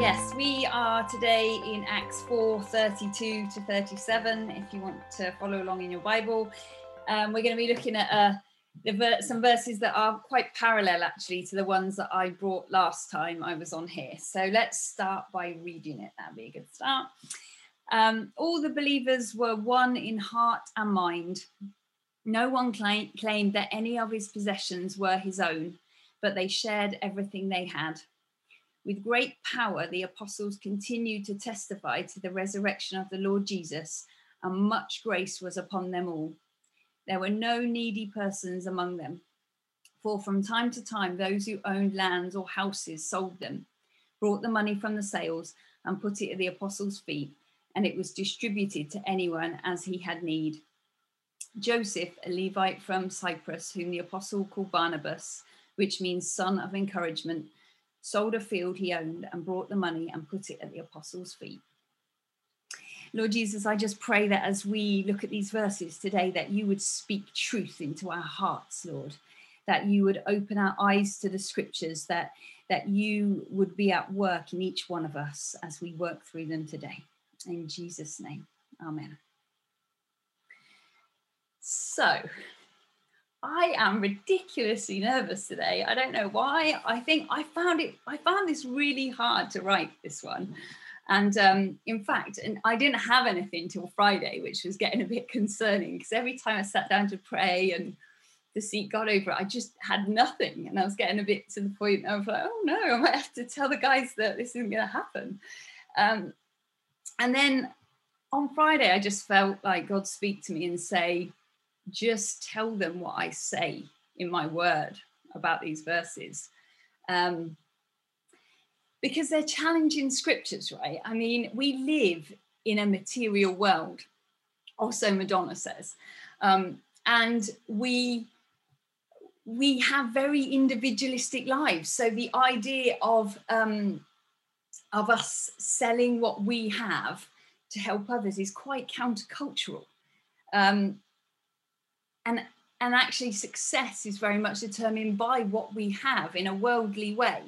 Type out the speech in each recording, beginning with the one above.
Yes, we are today in Acts 4 32 to 37. If you want to follow along in your Bible, um, we're going to be looking at uh, ver- some verses that are quite parallel actually to the ones that I brought last time I was on here. So let's start by reading it. That'd be a good start. Um, all the believers were one in heart and mind. No one claim- claimed that any of his possessions were his own, but they shared everything they had. With great power, the apostles continued to testify to the resurrection of the Lord Jesus, and much grace was upon them all. There were no needy persons among them, for from time to time, those who owned lands or houses sold them, brought the money from the sales, and put it at the apostles' feet, and it was distributed to anyone as he had need. Joseph, a Levite from Cyprus, whom the apostle called Barnabas, which means son of encouragement, sold a field he owned and brought the money and put it at the apostles' feet. Lord Jesus, I just pray that as we look at these verses today, that you would speak truth into our hearts, Lord, that you would open our eyes to the scriptures, that, that you would be at work in each one of us as we work through them today. In Jesus' name, amen. So, I am ridiculously nervous today. I don't know why. I think I found it, I found this really hard to write this one. And um, in fact, and I didn't have anything till Friday, which was getting a bit concerning because every time I sat down to pray and the seat got over, I just had nothing. And I was getting a bit to the point of like, oh no, I might have to tell the guys that this isn't going to happen. Um, and then on Friday, I just felt like God speak to me and say, just tell them what I say in my word about these verses. Um, because they're challenging scriptures, right? I mean, we live in a material world, also Madonna says. Um, and we we have very individualistic lives. So the idea of um, of us selling what we have to help others is quite countercultural. Um, and and actually success is very much determined by what we have in a worldly way.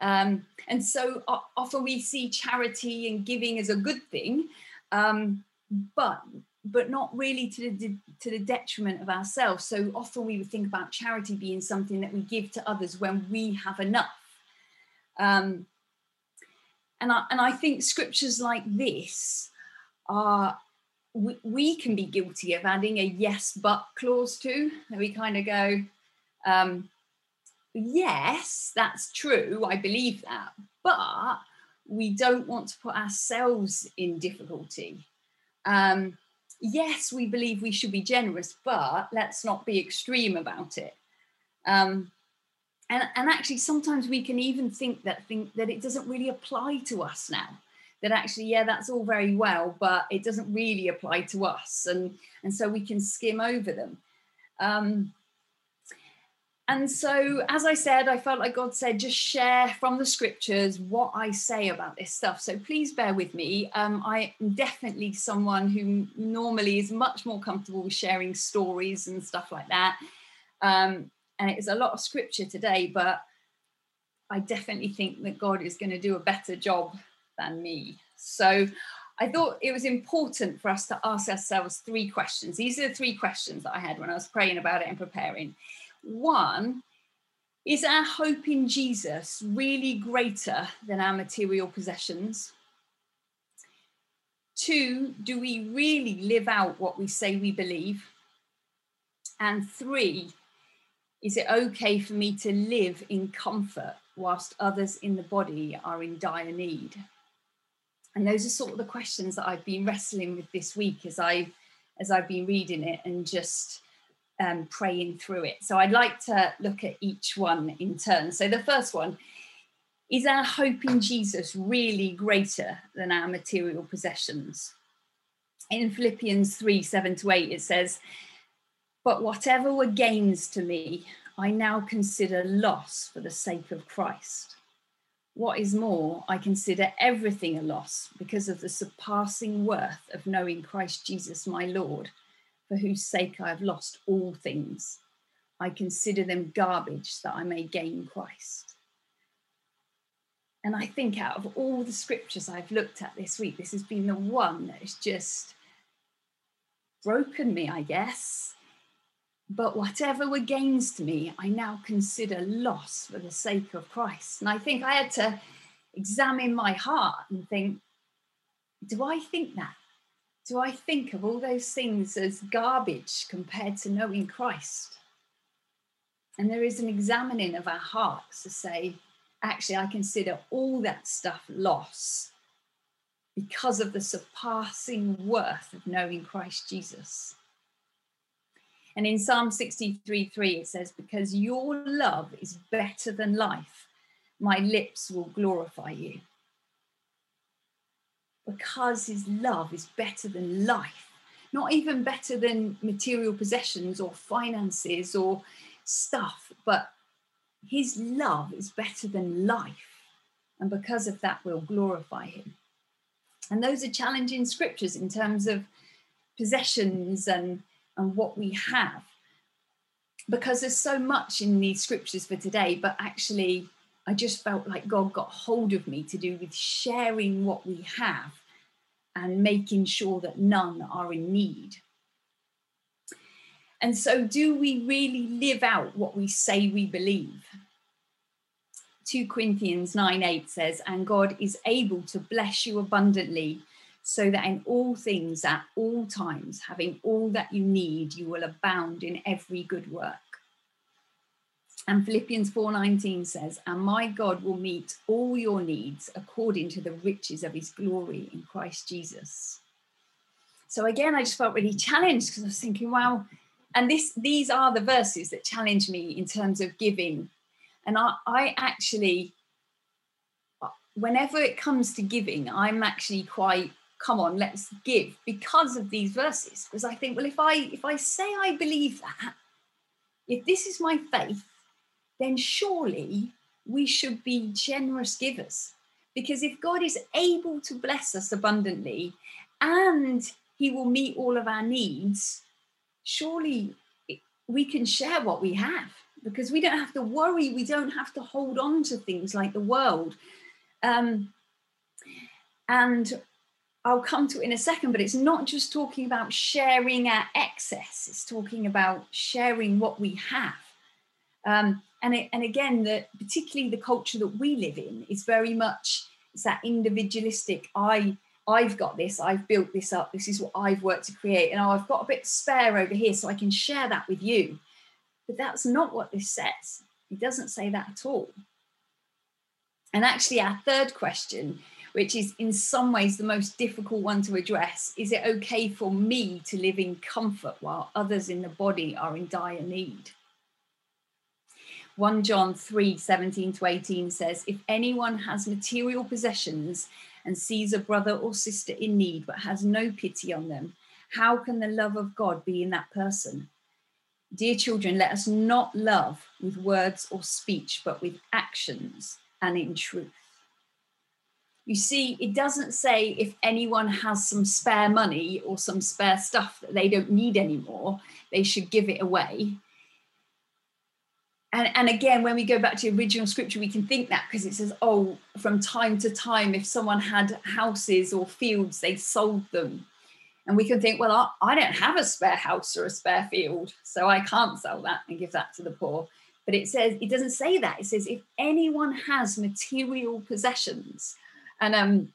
Um, and so often we see charity and giving as a good thing um, but but not really to the to the detriment of ourselves. So often we would think about charity being something that we give to others when we have enough. Um, and I, and I think scriptures like this are we, we can be guilty of adding a yes but clause to. That we kind of go um, yes that's true i believe that but we don't want to put ourselves in difficulty. Um, yes we believe we should be generous but let's not be extreme about it. Um, and, and actually sometimes we can even think that think that it doesn't really apply to us now that actually yeah that's all very well but it doesn't really apply to us and and so we can skim over them. Um, and so as i said i felt like god said just share from the scriptures what i say about this stuff. So please bear with me. Um, i am definitely someone who normally is much more comfortable with sharing stories and stuff like that. Um, and it is a lot of scripture today but i definitely think that god is going to do a better job than me. So I thought it was important for us to ask ourselves three questions. These are the three questions that I had when I was praying about it and preparing. One, is our hope in Jesus really greater than our material possessions? Two, do we really live out what we say we believe? And three, is it okay for me to live in comfort whilst others in the body are in dire need? And those are sort of the questions that I've been wrestling with this week as I as I've been reading it and just um, praying through it. So I'd like to look at each one in turn. So the first one is our hope in Jesus really greater than our material possessions? In Philippians 3 7 to 8, it says, But whatever were gains to me, I now consider loss for the sake of Christ. What is more, I consider everything a loss because of the surpassing worth of knowing Christ Jesus my Lord, for whose sake I have lost all things. I consider them garbage that I may gain Christ. and I think out of all the scriptures I've looked at this week, this has been the one that has just broken me, I guess. But whatever were gains to me, I now consider loss for the sake of Christ. And I think I had to examine my heart and think, do I think that? Do I think of all those things as garbage compared to knowing Christ? And there is an examining of our hearts to say, actually, I consider all that stuff loss because of the surpassing worth of knowing Christ Jesus. And in Psalm 63 3, it says, Because your love is better than life, my lips will glorify you. Because his love is better than life, not even better than material possessions or finances or stuff, but his love is better than life. And because of that, we'll glorify him. And those are challenging scriptures in terms of possessions and, and what we have. Because there's so much in these scriptures for today, but actually, I just felt like God got hold of me to do with sharing what we have and making sure that none are in need. And so, do we really live out what we say we believe? 2 Corinthians 9 8 says, And God is able to bless you abundantly, so that in all things, at all times, having all that you need, you will abound in every good work. And Philippians 4:19 says, "And my God will meet all your needs according to the riches of his glory in Christ Jesus." So again, I just felt really challenged because I was thinking, wow, and this these are the verses that challenge me in terms of giving and I, I actually whenever it comes to giving i'm actually quite come on let's give because of these verses. Because i think well if i if i say i believe that if this is my faith then surely we should be generous givers. Because if god is able to bless us abundantly and he will meet all of our needs surely we can share what we have. Because we don't have to worry, we don't have to hold on to things like the world. Um, and I'll come to it in a second, but it's not just talking about sharing our excess, it's talking about sharing what we have. Um, and, it, and again, the, particularly the culture that we live in is very much it's that individualistic. I I've got this, I've built this up, this is what I've worked to create, and oh, I've got a bit spare over here, so I can share that with you. But that's not what this says. It doesn't say that at all. And actually, our third question, which is in some ways the most difficult one to address, is it okay for me to live in comfort while others in the body are in dire need? 1 John 3 17 to 18 says, If anyone has material possessions and sees a brother or sister in need but has no pity on them, how can the love of God be in that person? Dear children, let us not love with words or speech, but with actions and in truth. You see, it doesn't say if anyone has some spare money or some spare stuff that they don't need anymore, they should give it away. And, and again, when we go back to original scripture, we can think that because it says, oh, from time to time, if someone had houses or fields, they sold them and we can think, well, I, I don't have a spare house or a spare field, so I can't sell that and give that to the poor. But it says, it doesn't say that. It says, if anyone has material possessions, and um,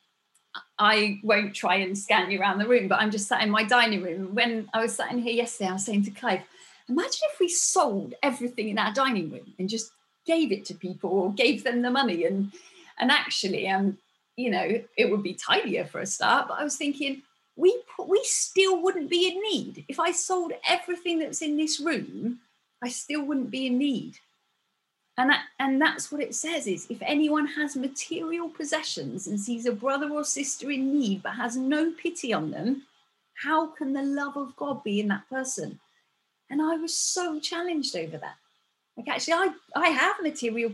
I won't try and scan you around the room, but I'm just sat in my dining room. When I was sat in here yesterday, I was saying to Clive, imagine if we sold everything in our dining room and just gave it to people or gave them the money and and actually um you know it would be tidier for a start but i was thinking we we still wouldn't be in need if I sold everything that's in this room. I still wouldn't be in need. And that, and that's what it says is if anyone has material possessions and sees a brother or sister in need but has no pity on them, how can the love of God be in that person? And I was so challenged over that. Like actually, I I have material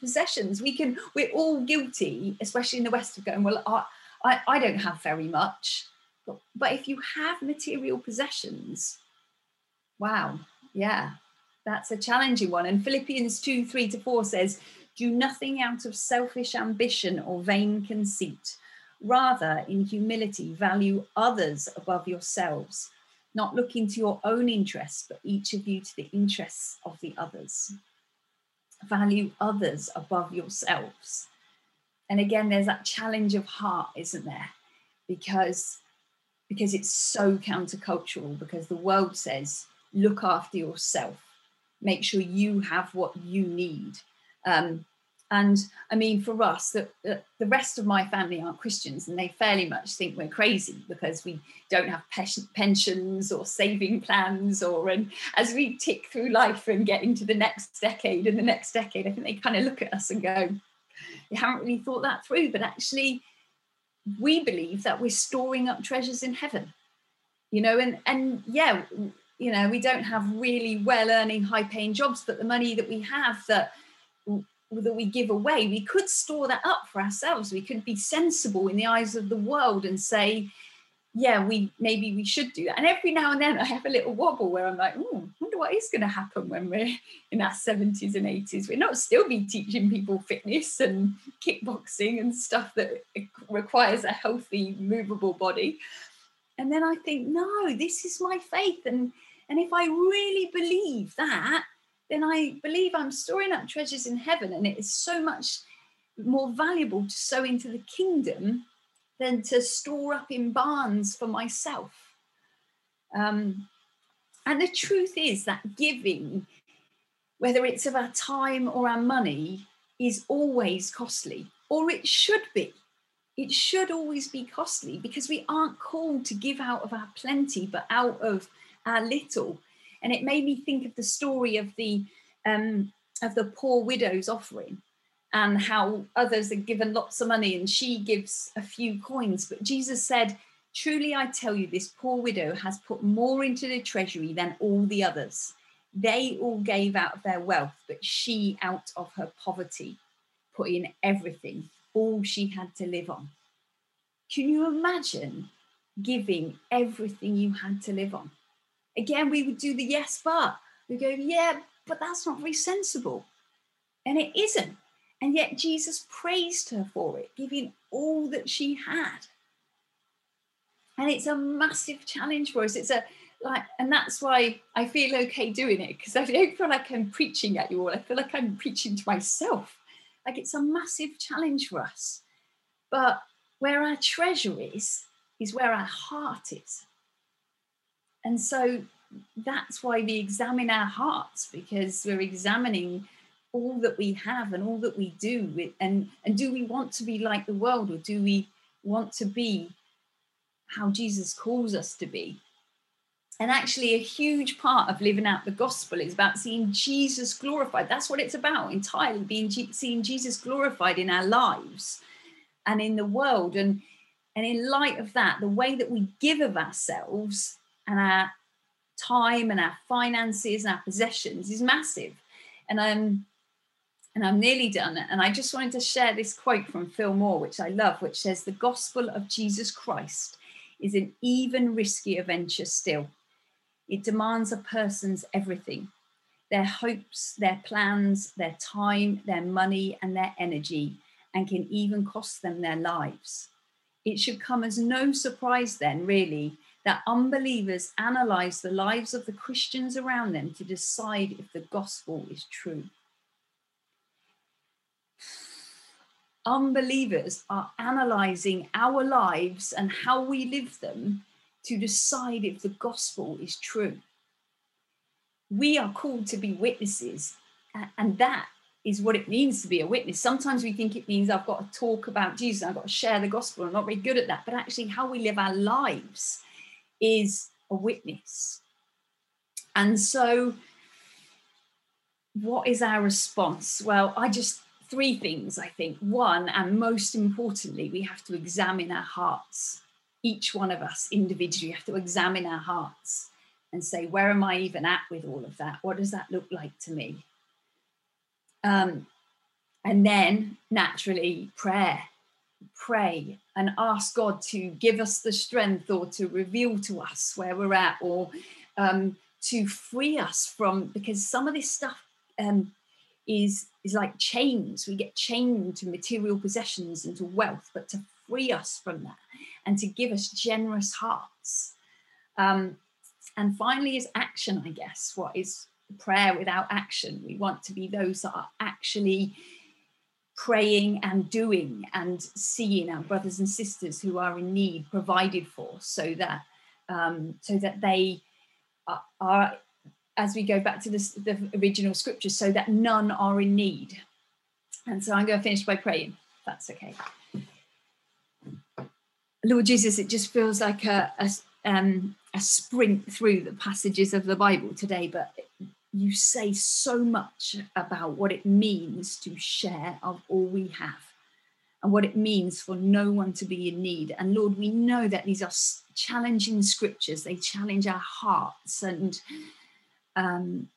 possessions. We can we're all guilty, especially in the West, of going well. I I, I don't have very much. But, but if you have material possessions, wow, yeah, that's a challenging one. And Philippians 2 3 to 4 says, Do nothing out of selfish ambition or vain conceit. Rather, in humility, value others above yourselves, not looking to your own interests, but each of you to the interests of the others. Value others above yourselves. And again, there's that challenge of heart, isn't there? Because because it's so countercultural because the world says look after yourself make sure you have what you need um, and I mean, for us, the, the rest of my family aren't Christians, and they fairly much think we're crazy because we don't have pensions or saving plans. Or and as we tick through life and get into the next decade and the next decade, I think they kind of look at us and go, "You haven't really thought that through." But actually, we believe that we're storing up treasures in heaven, you know. And and yeah, you know, we don't have really well-earning, high-paying jobs, but the money that we have that that we give away, we could store that up for ourselves. We could be sensible in the eyes of the world and say, yeah, we maybe we should do that. And every now and then I have a little wobble where I'm like, oh, wonder what is going to happen when we're in our 70s and 80s. We're not still be teaching people fitness and kickboxing and stuff that requires a healthy, movable body. And then I think, no, this is my faith. And and if I really believe that, then I believe I'm storing up treasures in heaven, and it is so much more valuable to sow into the kingdom than to store up in barns for myself. Um, and the truth is that giving, whether it's of our time or our money, is always costly, or it should be. It should always be costly because we aren't called to give out of our plenty, but out of our little. And it made me think of the story of the um, of the poor widow's offering and how others are given lots of money and she gives a few coins. But jesus said truly i tell you this poor widow has put more into the treasury than all the others. They all gave out of their wealth but she out of her poverty put in everything all she had to live on. Can you imagine giving everything you had to live on again, we would do the yes, but we go, yeah, but that's not very sensible. And it isn't. And yet Jesus praised her for it, giving all that she had. And it's a massive challenge for us. It's a like, and that's why I feel okay doing it because I don't feel like I'm preaching at you all. I feel like I'm preaching to myself. Like it's a massive challenge for us. But where our treasure is, is where our heart is. And so that's why we examine our hearts because we're examining all that we have and all that we do and and do we want to be like the world or do we want to be how Jesus calls us to be? And actually a huge part of living out the gospel is about seeing Jesus glorified. That's what it's about entirely being seeing Jesus glorified in our lives and in the world. And and in light of that the way that we give of ourselves and our time and our finances and our possessions is massive. And I'm and I'm nearly done. And I just wanted to share this quote from Phil Moore, which I love, which says, The gospel of Jesus Christ is an even riskier venture still. It demands a person's everything their hopes, their plans, their time, their money, and their energy, and can even cost them their lives. It should come as no surprise, then, really, that unbelievers analyze the lives of the Christians around them to decide if the gospel is true. Unbelievers are analyzing our lives and how we live them to decide if the gospel is true. We are called to be witnesses, and that is what it means to be a witness. Sometimes we think it means I've got to talk about Jesus, I've got to share the gospel. I'm not very good at that, but actually, how we live our lives is a witness. And so, what is our response? Well, I just, three things, I think. One, and most importantly, we have to examine our hearts. Each one of us individually have to examine our hearts and say, where am I even at with all of that? What does that look like to me? Um, and then naturally, prayer pray and ask God to give us the strength or to reveal to us where we're at or um, to free us from, because some of this stuff um, is is like chains. We get chained to material possessions and to wealth, but to free us from that and to give us generous hearts. Um, and finally, is action, I guess. What is prayer without action? We want to be those that are actually praying and doing and seeing our brothers and sisters who are in need provided for so that um, so that they are, are as we go back to this, the original scriptures so that none are in need. And so i'm going to finish by praying that's okay. Lord jesus it just feels like a, a, um, a sprint through the passages of the bible today but you say so much about what it means to share of all we have and what it means for no one to be in need. And Lord, we know that these are challenging scriptures, they challenge our hearts and um,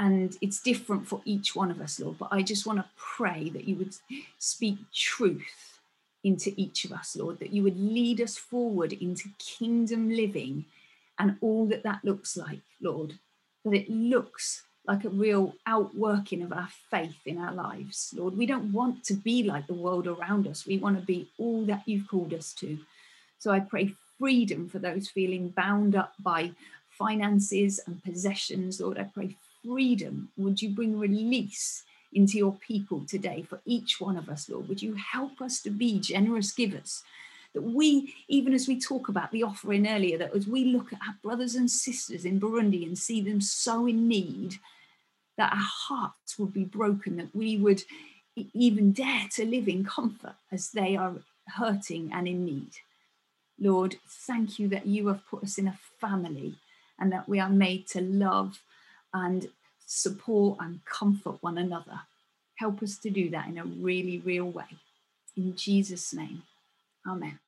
and it's different for each one of us, Lord. But I just want to pray that you would speak truth into each of us, Lord, that you would lead us forward into kingdom living and all that that looks like, Lord that it looks like a real outworking of our faith in our lives. Lord, we don't want to be like the world around us. We want to be all that you've called us to. So I pray freedom for those feeling bound up by finances and possessions. Lord, I pray freedom. Would you bring release into your people today for each one of us, Lord? Would you help us to be generous givers? That we, even as we talk about the offering earlier, that as we look at our brothers and sisters in Burundi and see them so in need, that our hearts would be broken, that we would even dare to live in comfort as they are hurting and in need. Lord, thank you that you have put us in a family and that we are made to love and support and comfort one another. Help us to do that in a really real way. In Jesus' name. Amen.